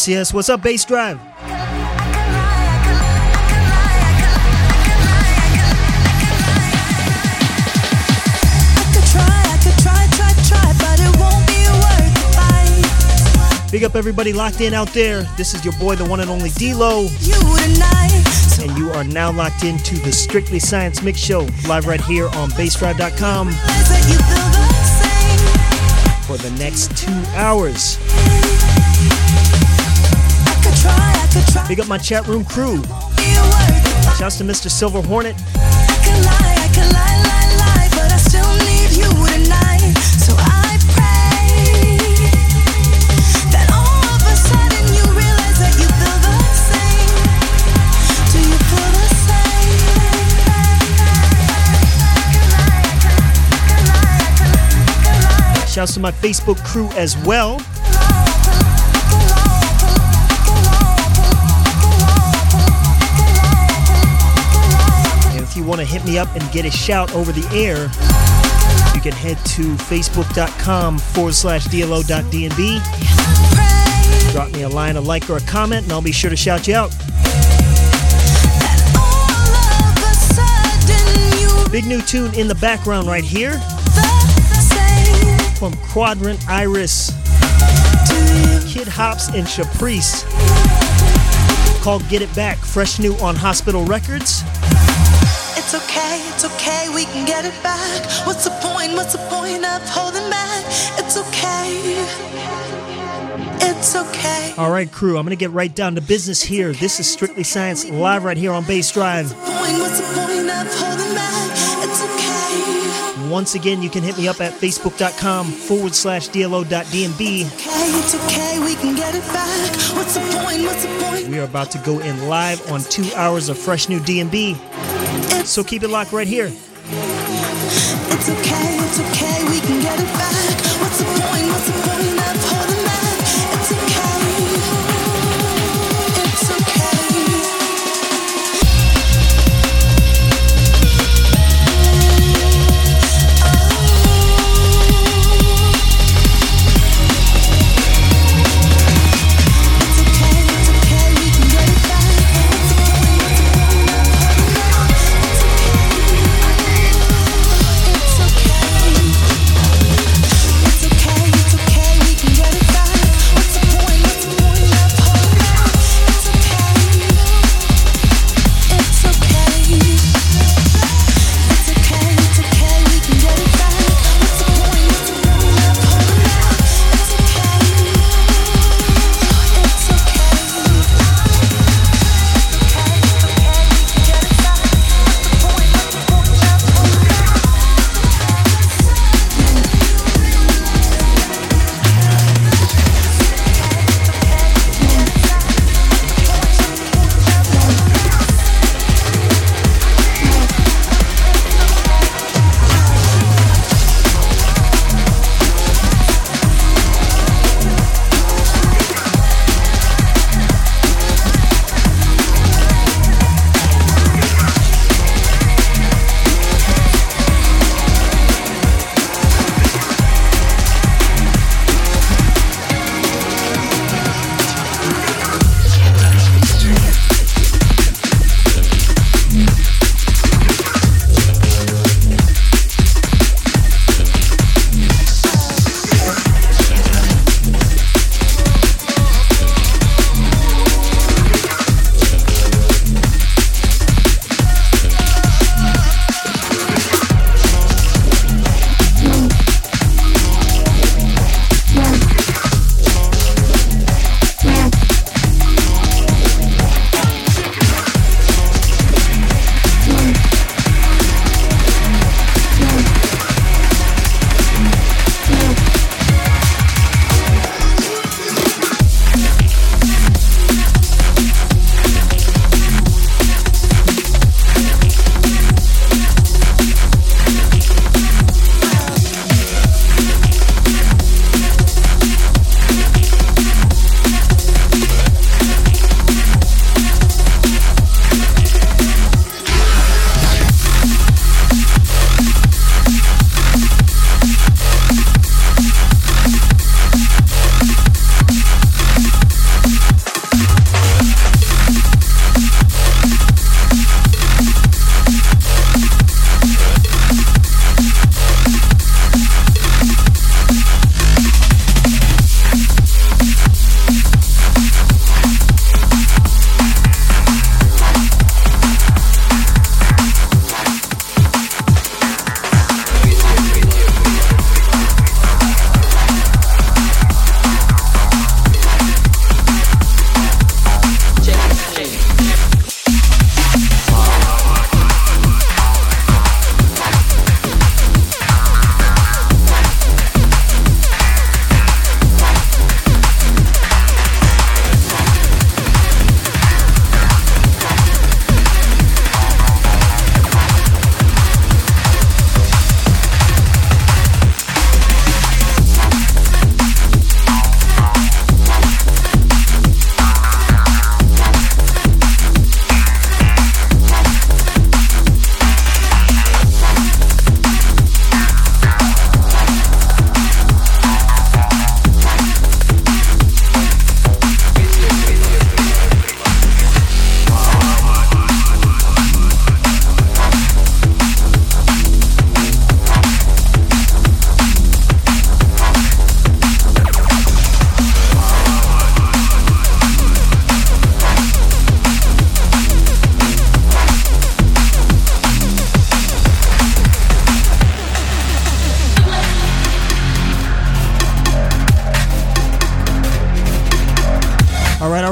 Yes, yes. What's up, Bassdrive? Big up everybody locked in out there. This is your boy, the one and only dLo. And you are now locked into the Strictly Science Mix Show, live right here on BassDrive.com for the next two hours. Big up my chat room crew. Shouts to Mr. Silver Hornet. Shouts to my Facebook crew as well. Hit me up and get a shout over the air, you can head to facebook.com forward slash DLO.DNB. Drop me a line, a like, or a comment, and I'll be sure to shout you out. Big new tune in the background right here from Quadrant Iris, Kid Hops, and Caprice called Get It Back, fresh new on Hospital Records. It's okay, it's okay, we can get it back. What's the point? What's the point of holding back? It's okay. It's okay. All right, crew, I'm going to get right down to business here. This is Strictly Science live right here on Bassdrive. Once again, you can hit me up at facebook.com forward slash DLO.DNB. It's okay, we can get it back. What's the point? What's the point? We are about to go in live on two hours of fresh new DNB. So keep it locked right here. It's okay, it's okay, we can get it back.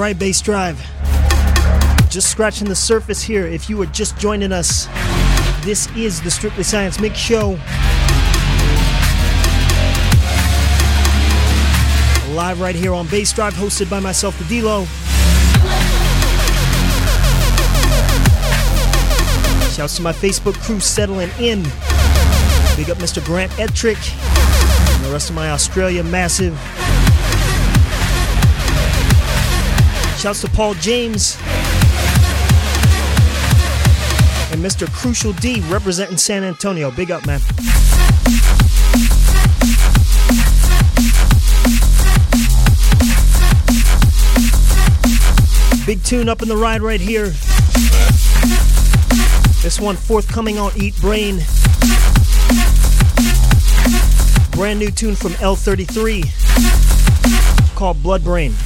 Right, Bassdrive. Just scratching the surface here. If you are just joining us, this is the Strictly Science Mix Show. Live right here on Bassdrive, hosted by myself, the dLo. Shouts to my Facebook crew settling in. Big up Mr. Grant Ettrick and the rest of my Australia massive. Shouts to Paul James and Mr. Crucial D representing San Antonio. Big up, man. Big tune up in the ride right here. This one forthcoming on Eatbrain. Brand new tune from L33 called Blood Brain.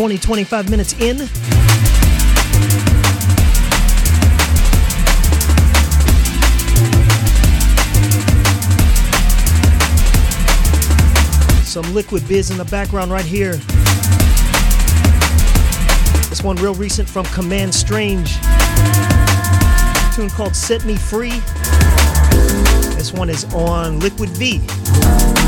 20, 25 minutes in. Some liquid biz in the background right here. This one real recent from Command Strange. A tune called Set Me Free. This one is on Liquid V.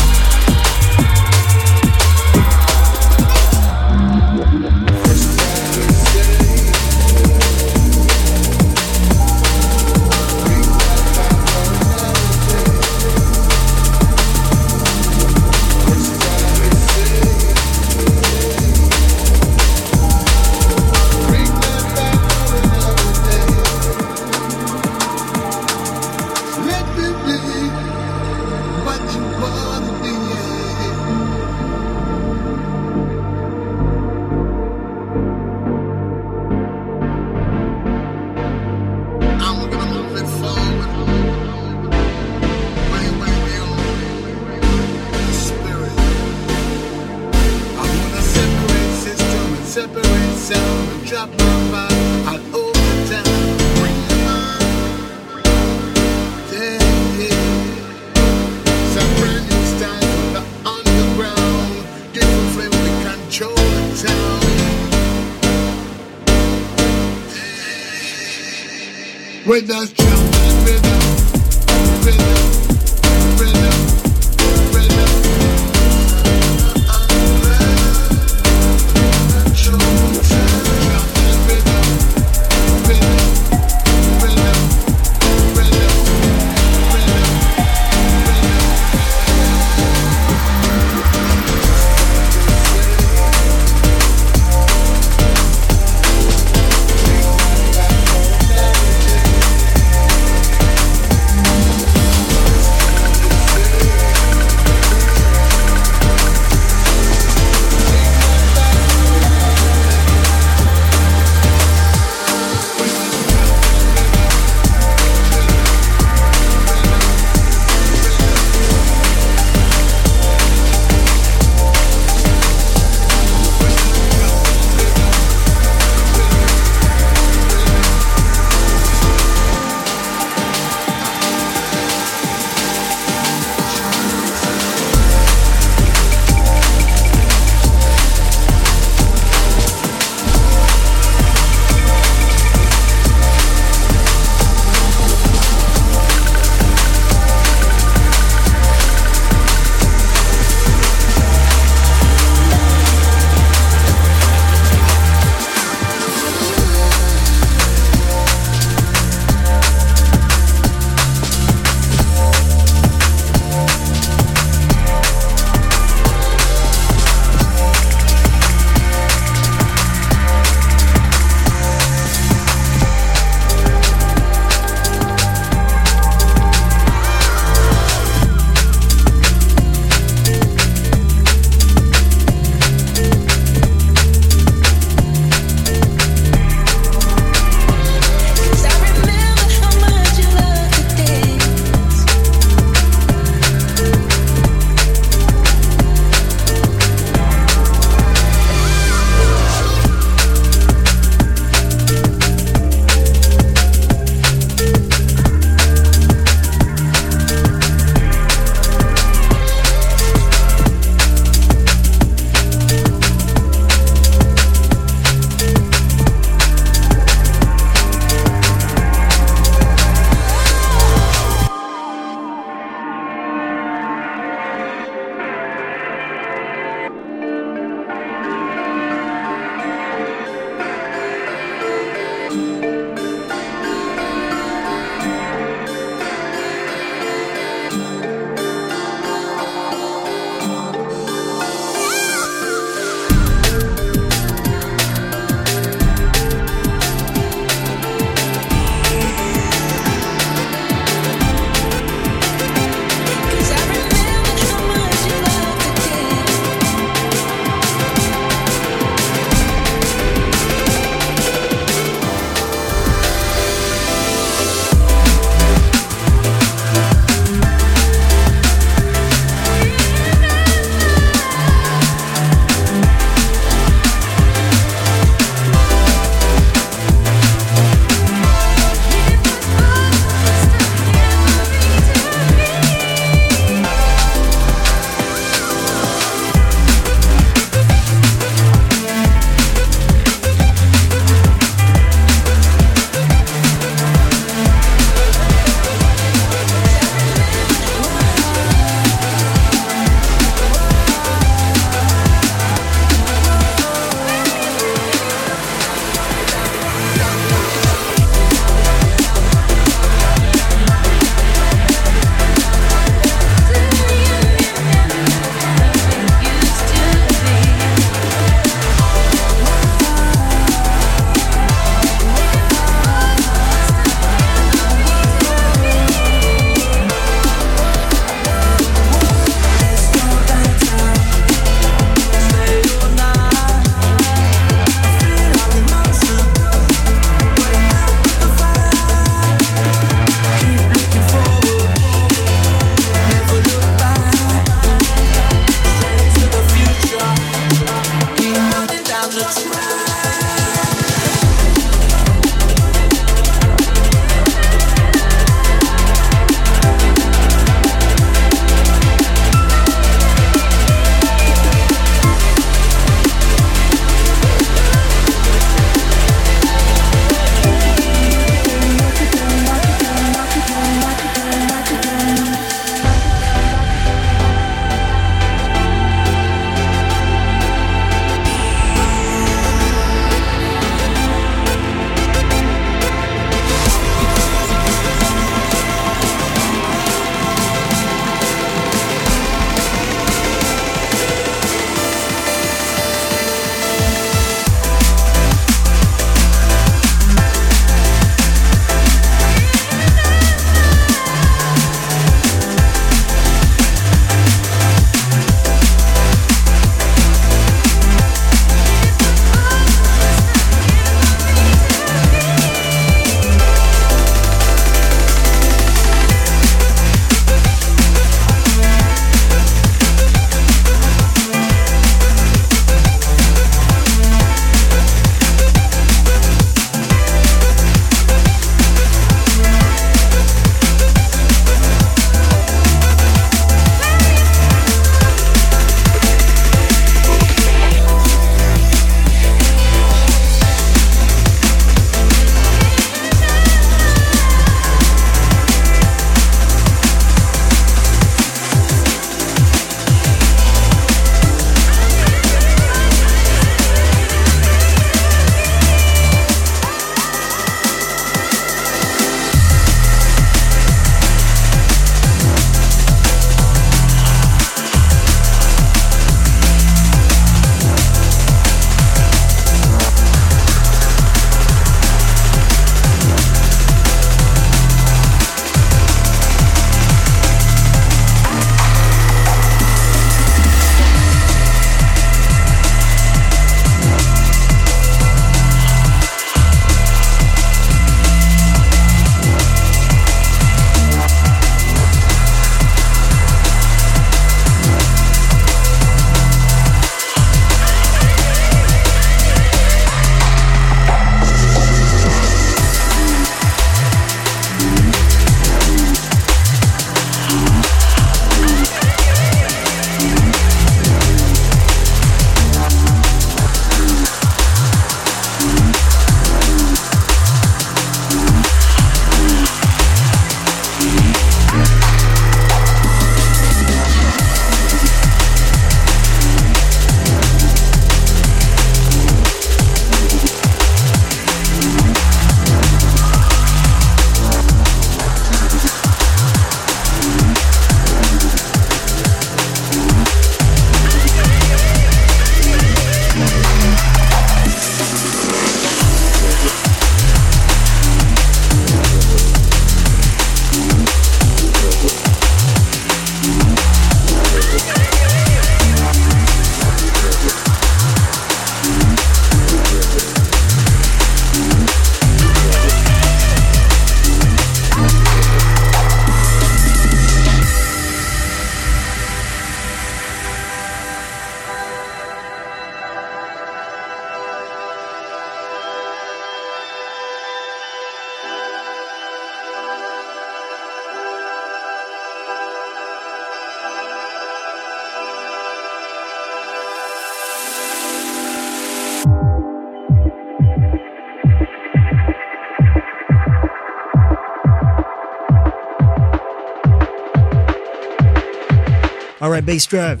All right, Bassdrive.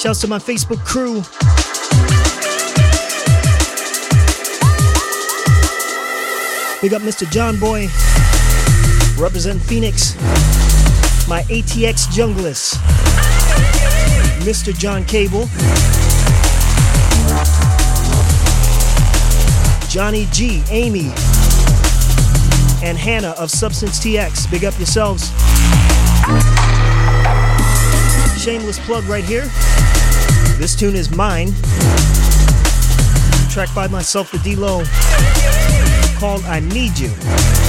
Shouts to my Facebook crew. Big up Mr. John Boy. Represent Phoenix. My ATX junglist. Mr. John Cable. Johnny G, Amy, and Hannah of Substance TX. Big up yourselves. Shameless plug right here. This tune is mine. Track by myself, the dLo, called I Need You.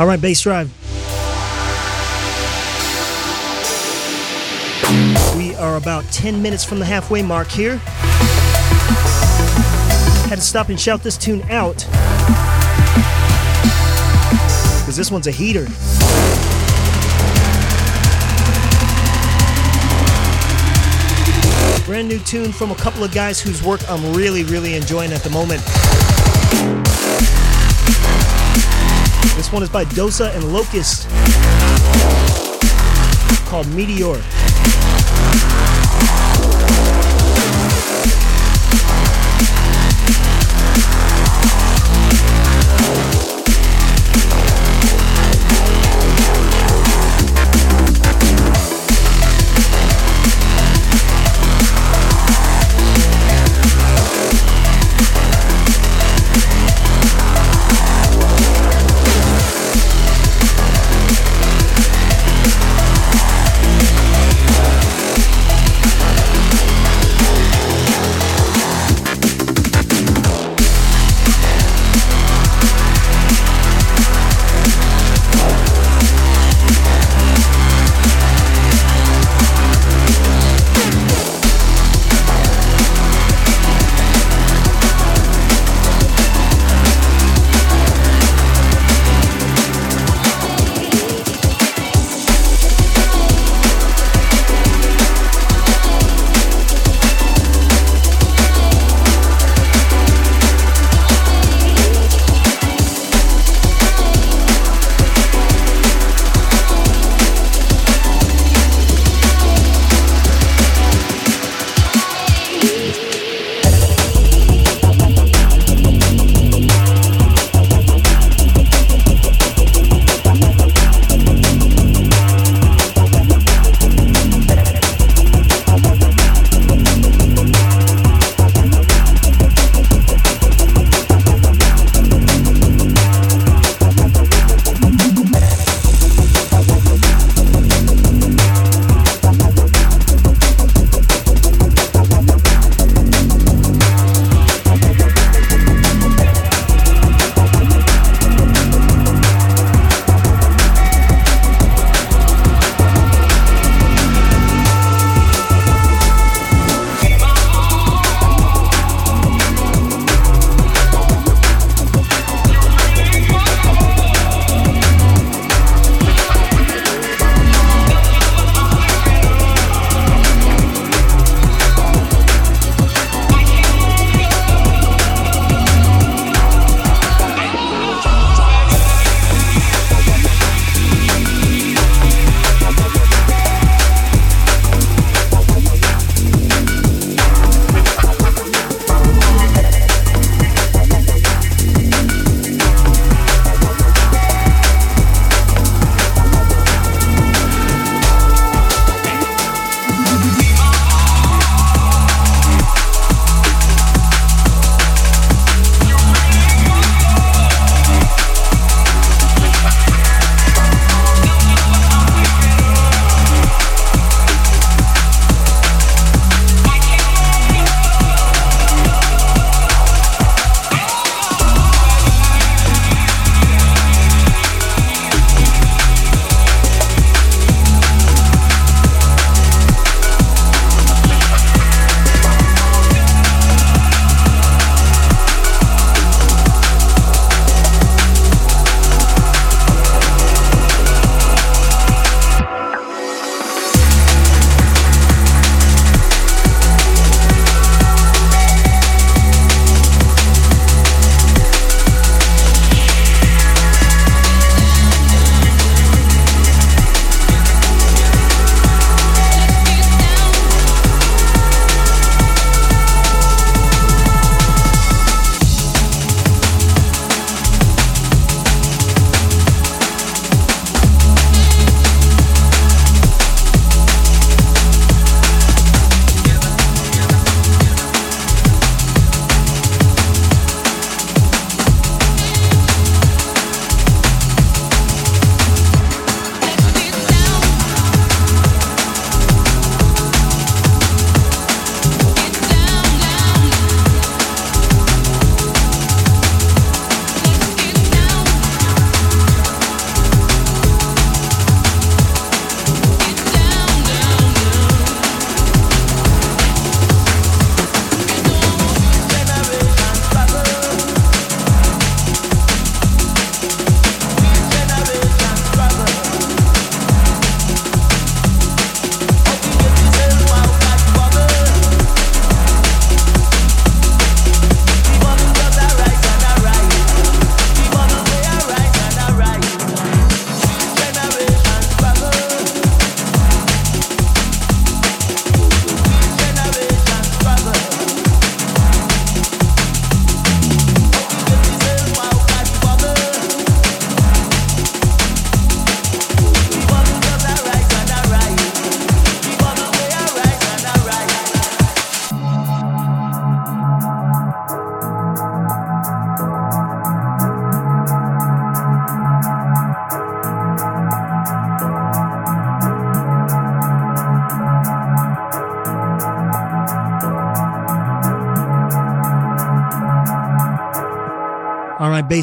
All right, Bassdrive. We are about 10 minutes from the halfway mark here. Had to stop and shout this tune out because this one's a heater. Brand new tune from a couple of guys whose work I'm really, really enjoying at the moment. This one is by Dossa and Locuzzed called Meteor.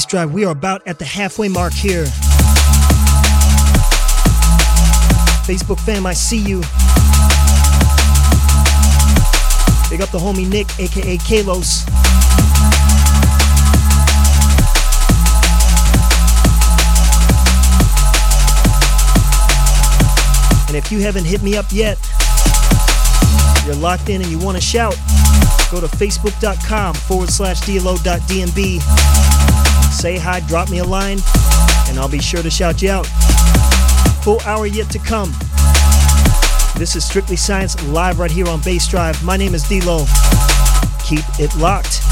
Drive, we are about at the halfway mark here. Facebook fam, I see you. Big up the homie Nick, aka Kalos. And if you haven't hit me up yet, you're locked in and you want to shout, go to facebook.com forward slash dlo.dnb. Say hi, drop me a line, and I'll be sure to shout you out. Full hour yet to come. This is Strictly Science live right here on Bassdrive. My name is dLo. Keep it locked.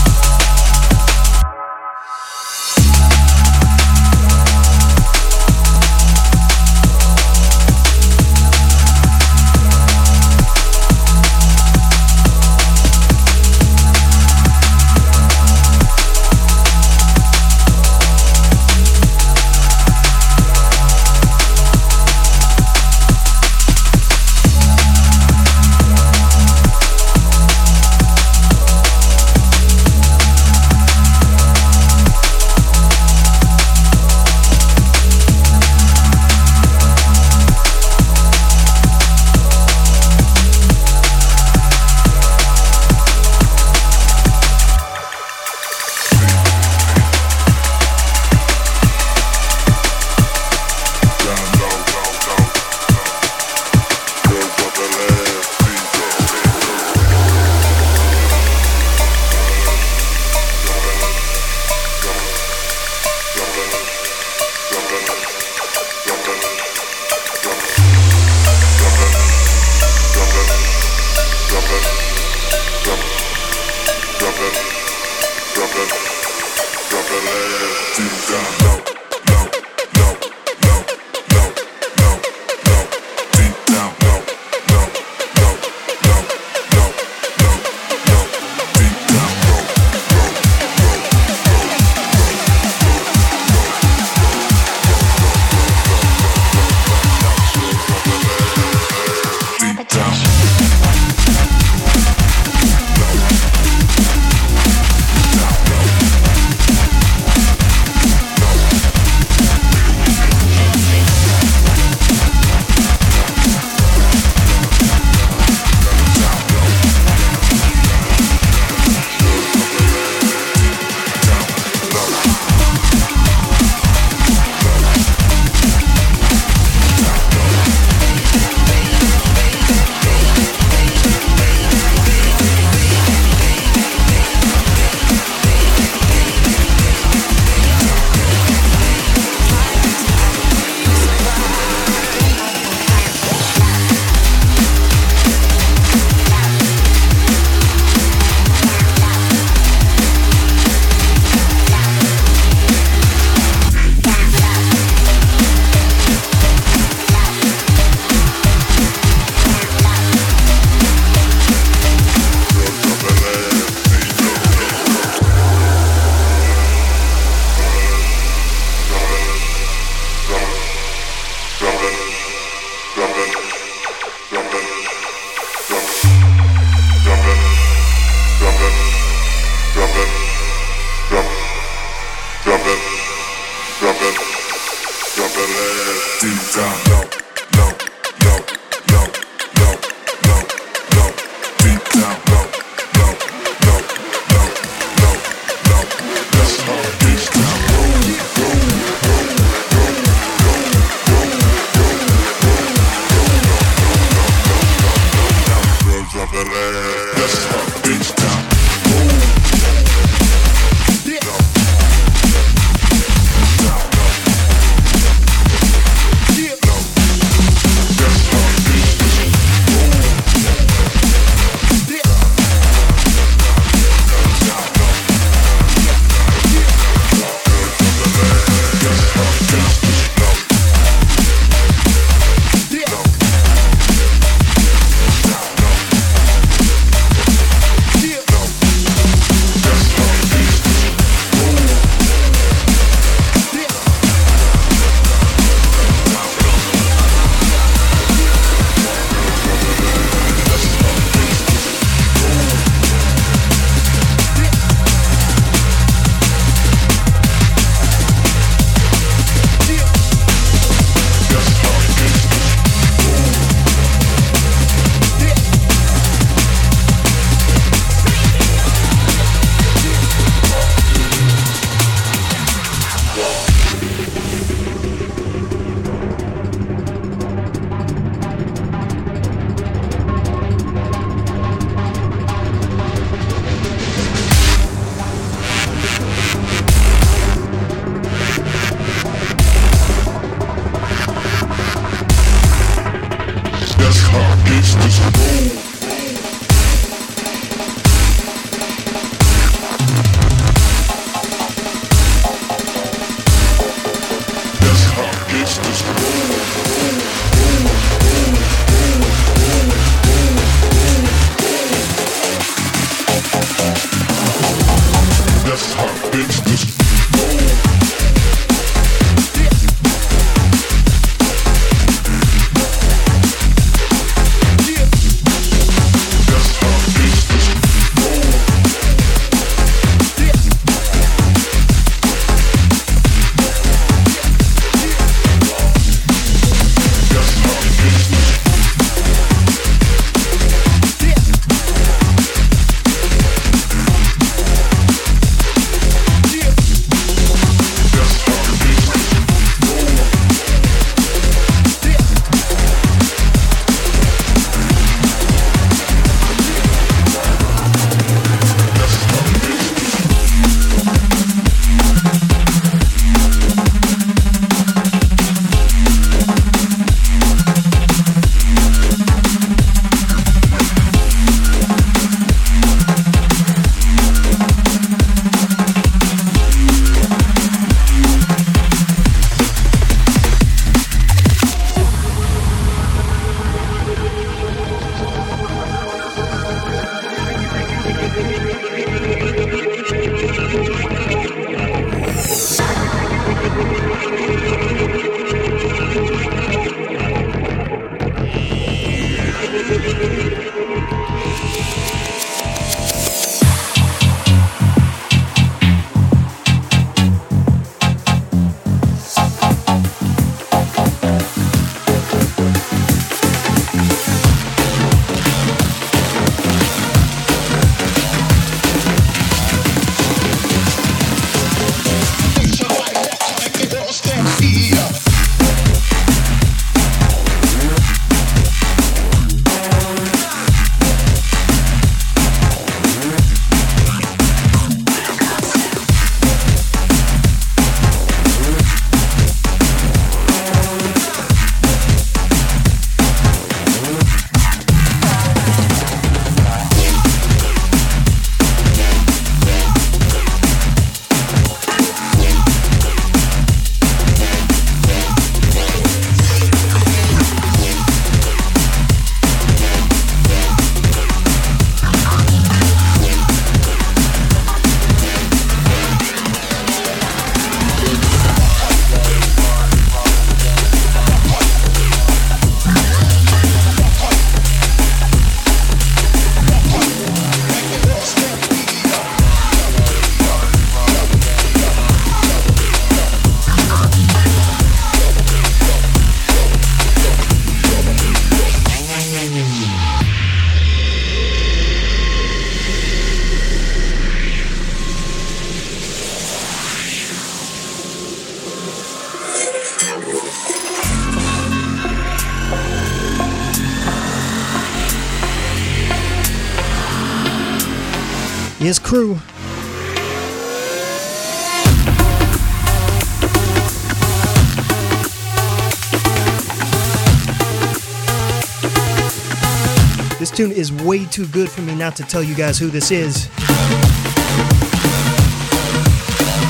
Way too good for me not to tell you guys who this is.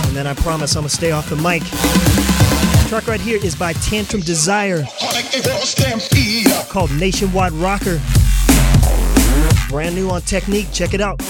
And then I promise I'm gonna stay off the mic. Track right here is by Tantrum Desire called Nationwide Rocker. Brand new on Technique. Check it out.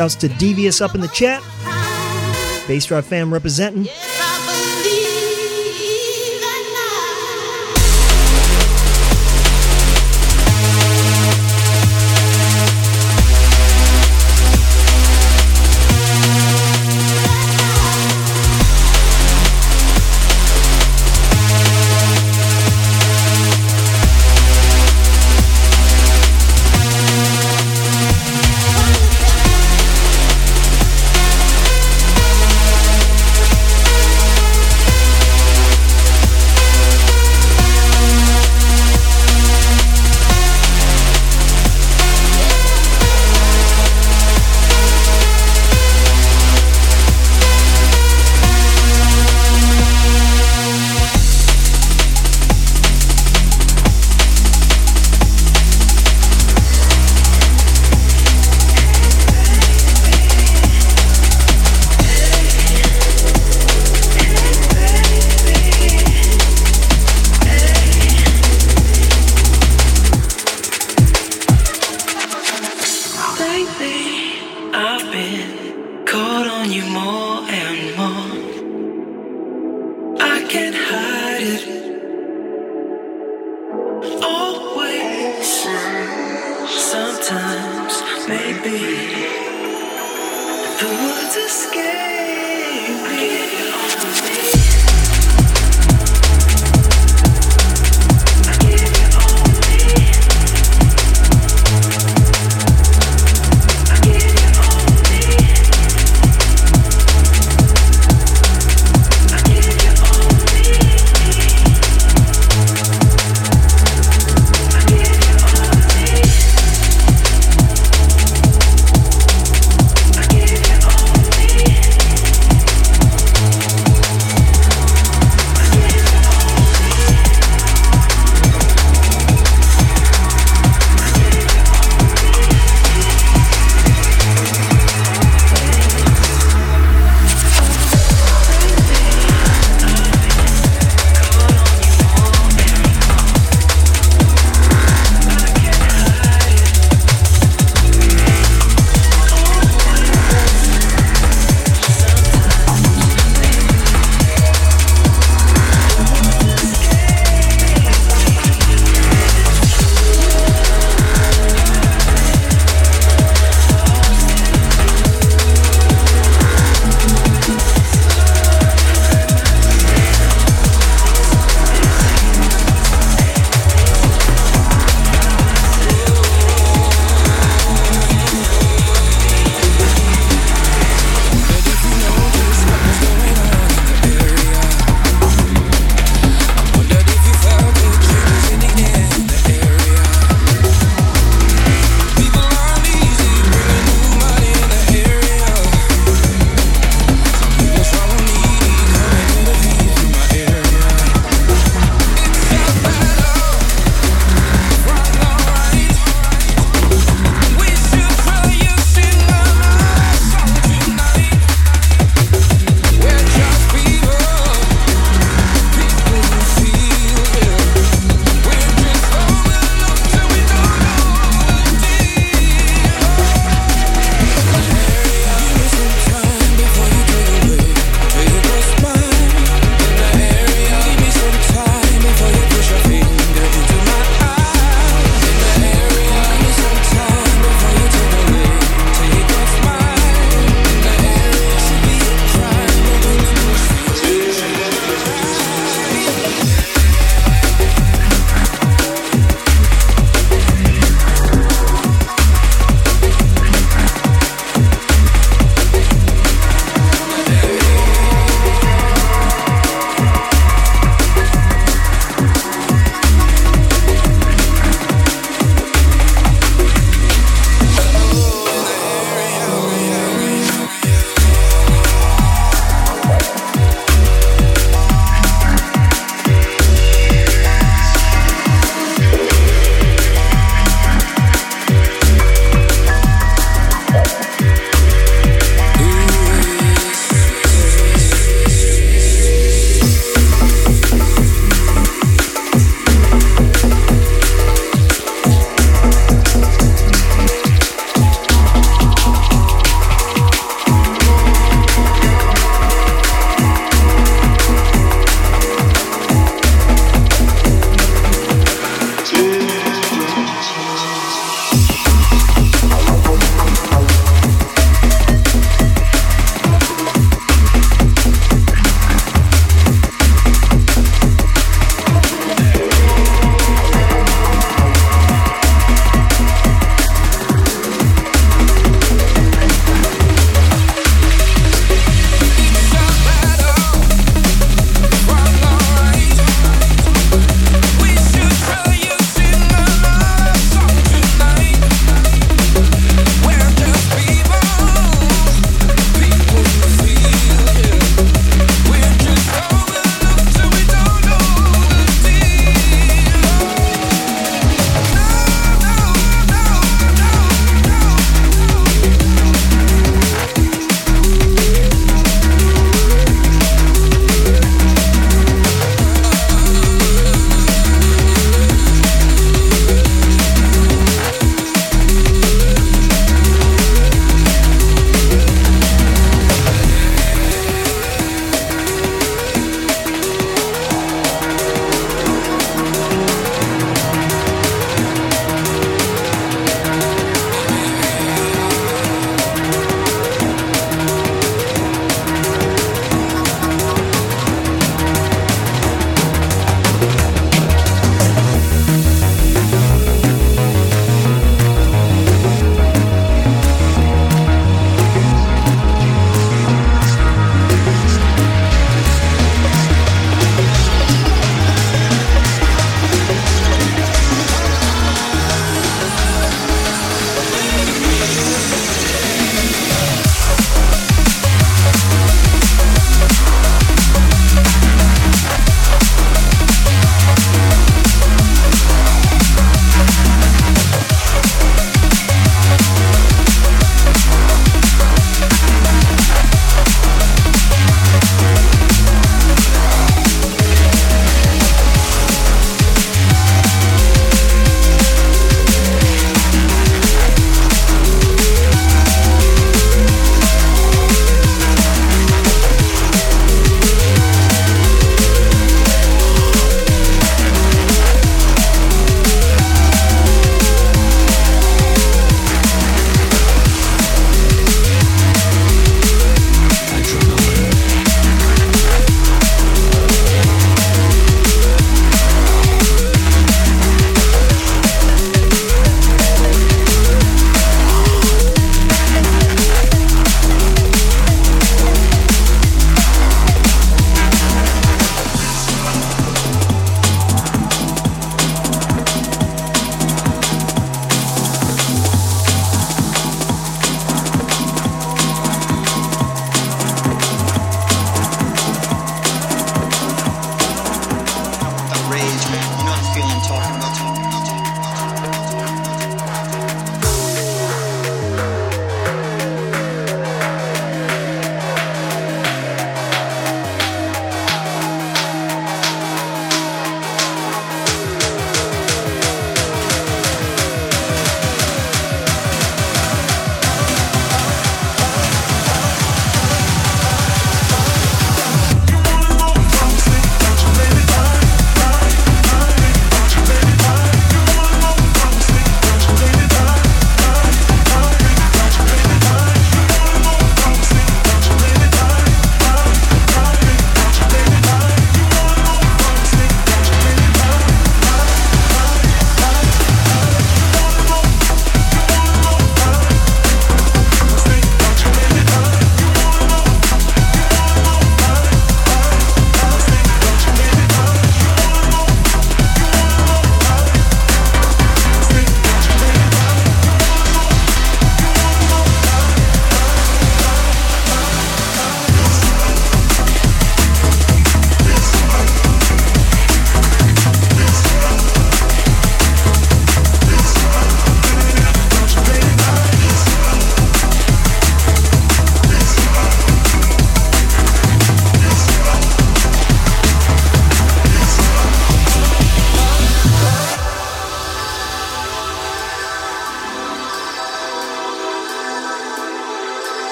Shouts to Devious up in the chat. Bassdrive fam representing. Yeah.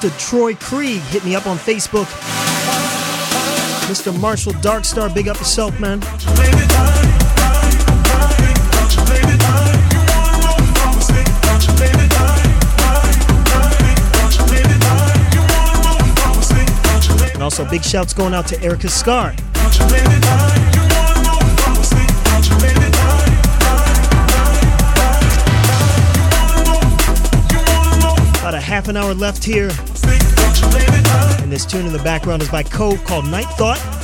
To Troy Krieg. Hit me up on Facebook. Mr. Marshall Darkstar, big up yourself, man. And also big shouts going out to Erica Scar. Half an hour left here. And this tune in the background is by Cove called Night Thought.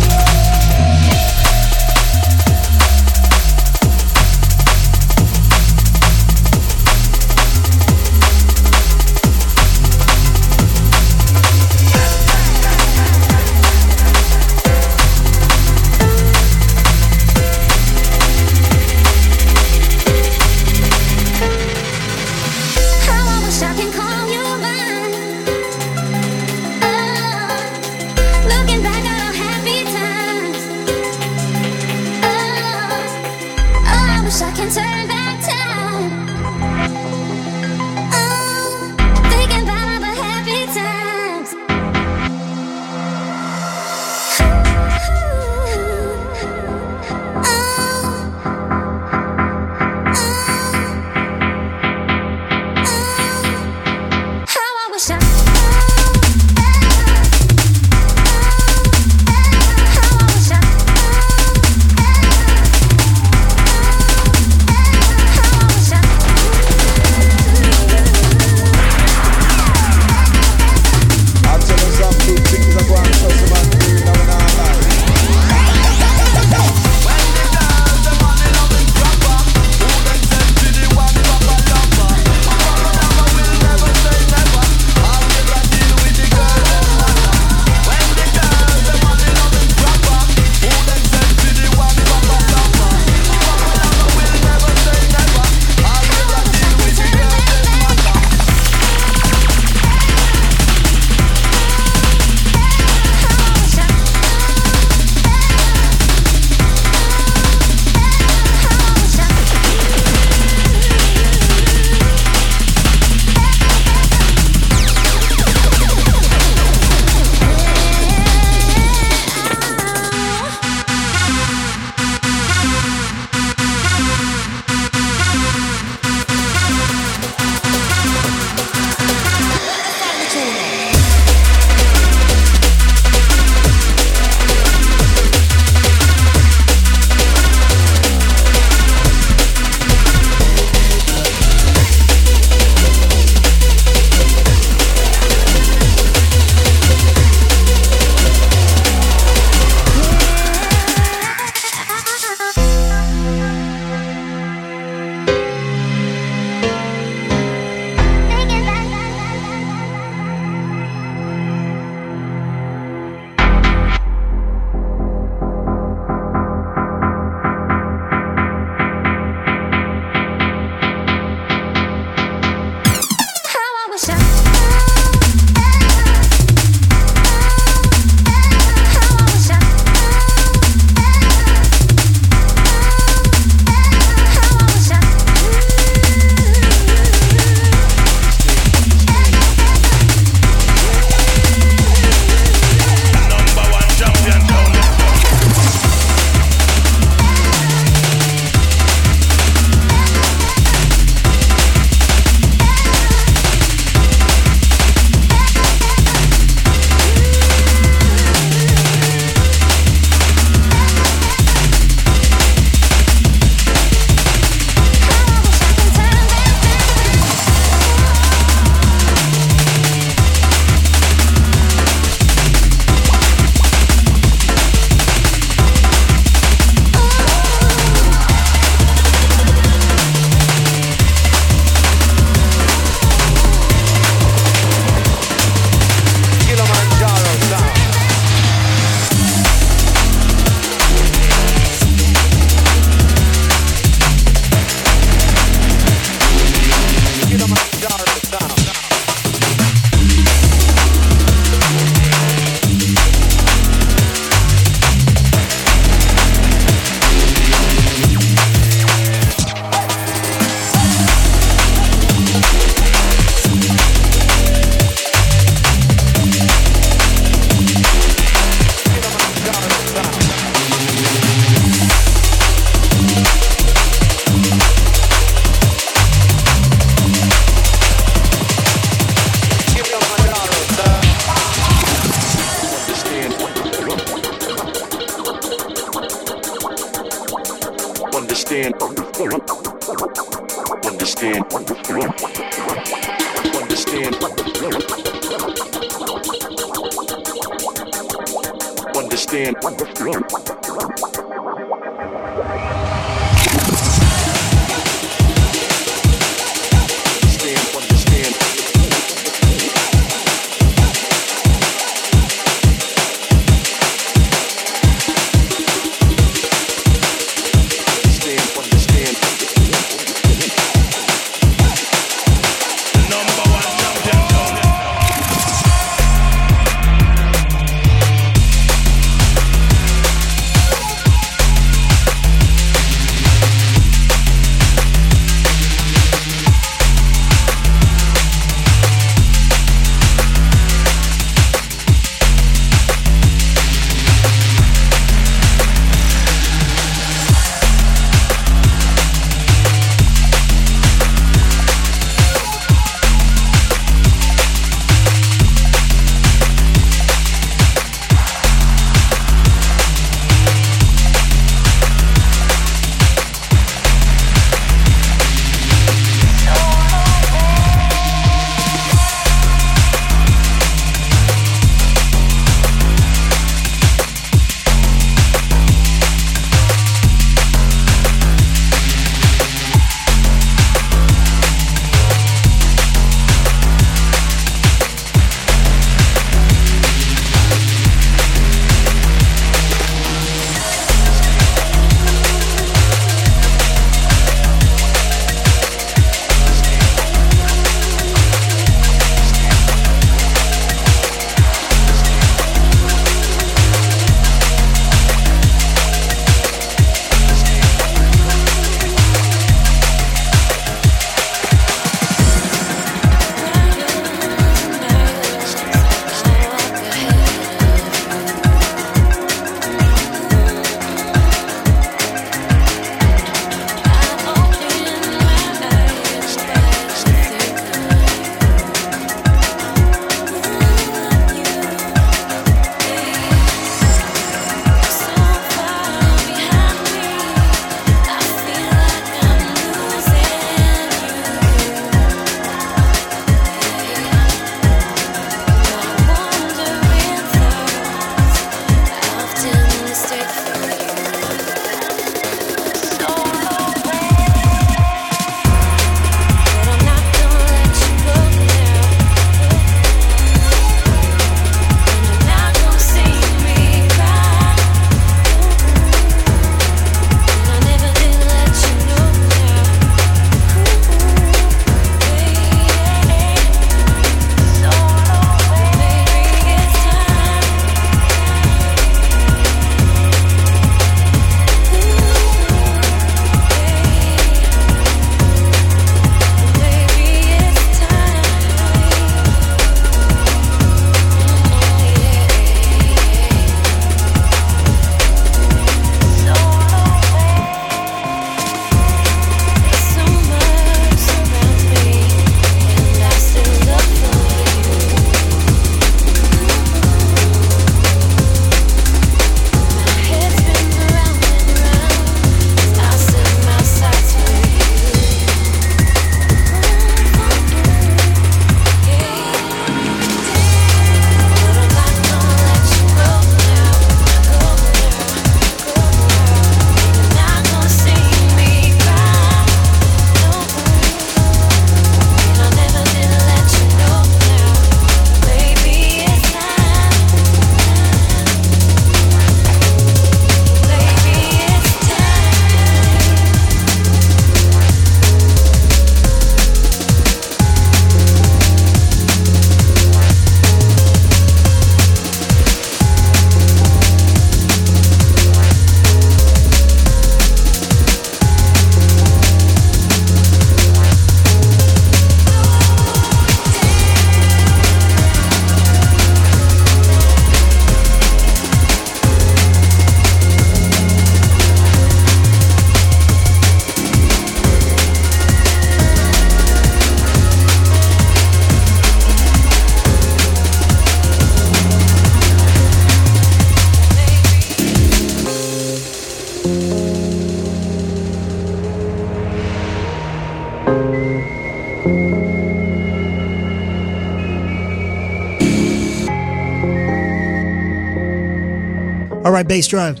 Bassdrive.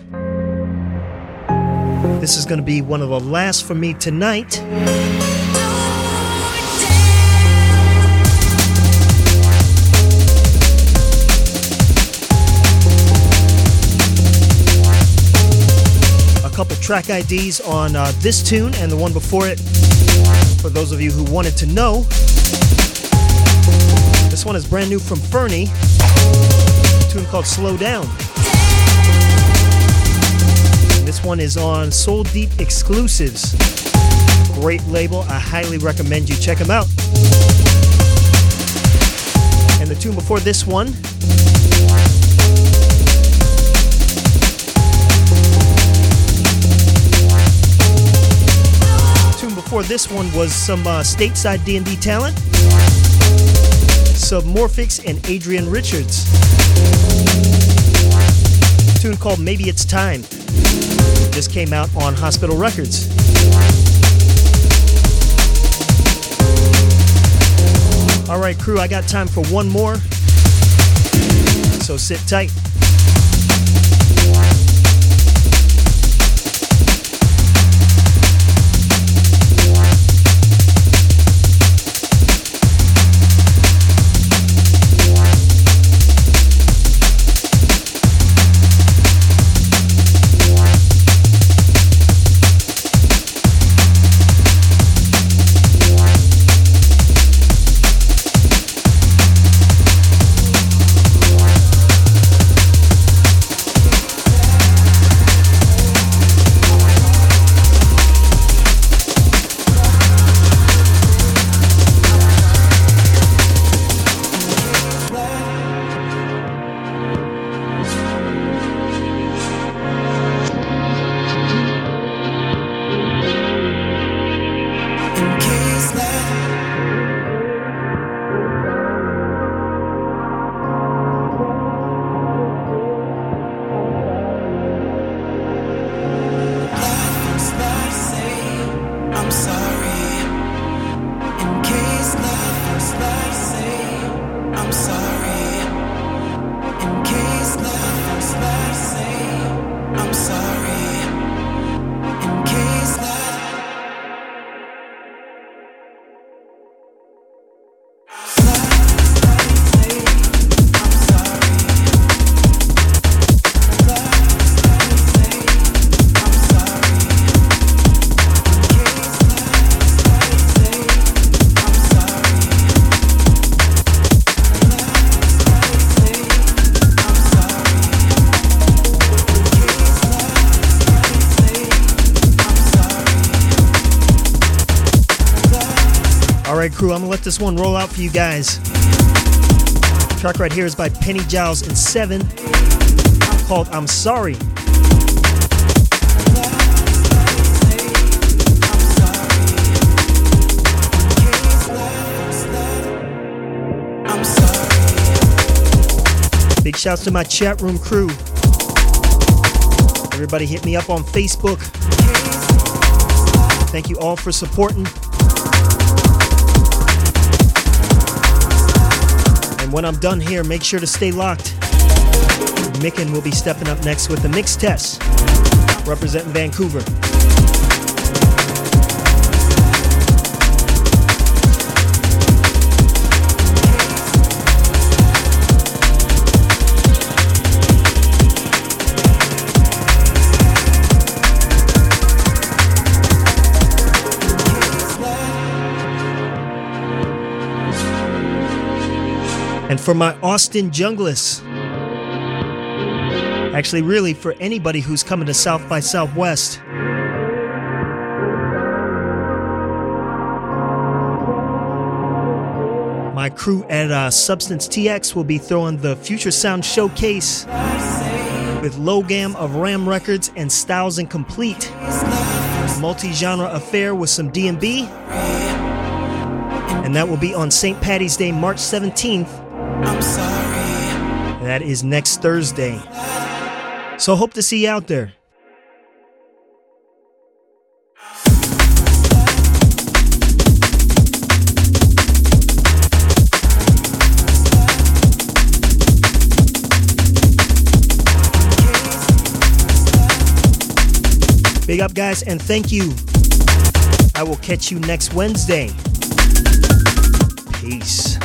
This is going to be one of the last for me tonight. A couple track IDs on uh, this tune and the one before it. For those of you who wanted to know, this one is brand new from Fernie. A tune called Slow Down. One is on Soul Deep Exclusives. Great label. I highly recommend you check them out. And the tune before this one tune before this one was some uh, stateside D&B talent. Submorphics and Adrian Richards. tune called Maybe It's Time just came out on Hospital Records. All right, crew, I got time for one more. So sit tight. One roll out for you guys. track right here is by Pennygiles and Seven, called. I'm sorry. Big shouts to my chat room crew. Everybody hit me up on Facebook. Thank you all for supporting. When I'm done here, make sure to stay locked. Micken will be stepping up next with the mix test, representing Vancouver. And for my Austin Junglists, actually, really for anybody who's coming to South by Southwest, my crew at uh, Substance TX will be throwing the Future Sound Showcase with Logam of Ram Records and Styles and Complete. Multi-genre affair with some D&B. And that will be on St. Patty's Day, March 17th that is next Thursday. So hope to see you out there. Big up, guys, and thank you. I will catch you next Wednesday. Peace.